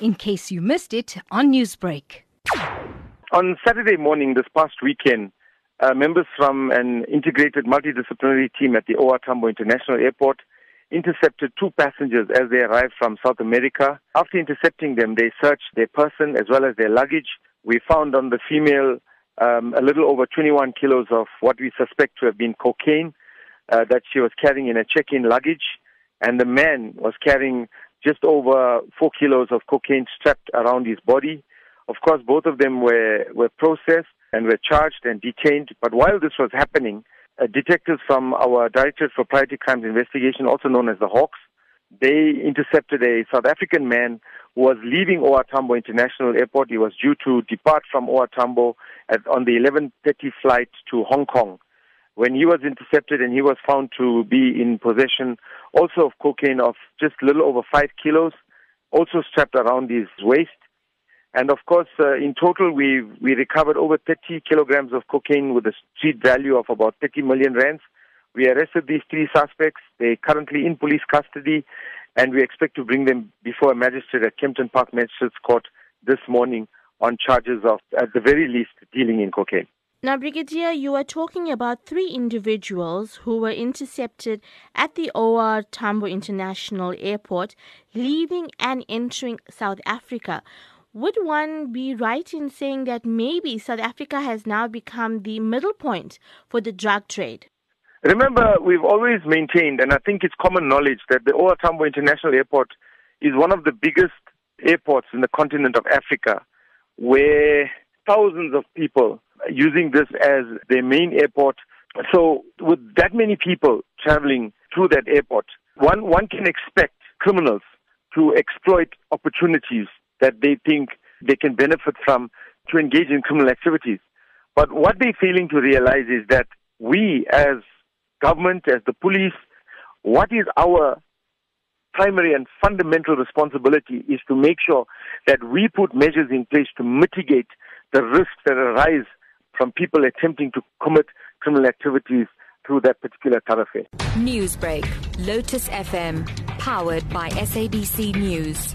in case you missed it on Newsbreak. On Saturday morning this past weekend, uh, members from an integrated multidisciplinary team at the OR Tambo International Airport intercepted two passengers as they arrived from South America. After intercepting them, they searched their person as well as their luggage. We found on the female um, a little over 21 kilos of what we suspect to have been cocaine uh, that she was carrying in a check-in luggage, and the man was carrying just over four kilos of cocaine strapped around his body. Of course, both of them were, were processed and were charged and detained. But while this was happening, uh, detectives from our Directorate for Priority Crimes Investigation, also known as the Hawks, they intercepted a South African man who was leaving OR Tambo International Airport. He was due to depart from OR Tambo at, on the 11:30 flight to Hong Kong. When he was intercepted and he was found to be in possession also of cocaine of just a little over five kilos, also strapped around his waist. And of course, uh, in total, we we recovered over 30 kilograms of cocaine with a street value of about 30 million rands. We arrested these three suspects. They're currently in police custody, and we expect to bring them before a magistrate at Kempton Park Magistrates Court this morning on charges of, at the very least, dealing in cocaine. Now, Brigadier, you are talking about three individuals who were intercepted at the OR Tambo International Airport, leaving and entering South Africa. Would one be right in saying that maybe South Africa has now become the middle point for the drug trade? Remember, we've always maintained, and I think it's common knowledge, that the OR Tambo International Airport is one of the biggest airports in the continent of Africa, where thousands of people using this as their main airport. So, with that many people traveling through that airport, one, one can expect criminals to exploit opportunities that they think they can benefit from to engage in criminal activities. But what they're failing to realize is that we, as government, as the police, what is our primary and fundamental responsibility is to make sure that we put measures in place to mitigate the risks that arise from people attempting to commit criminal activities through that particular thoroughfare. Newsbreak, Lotus FM, powered by SABC News.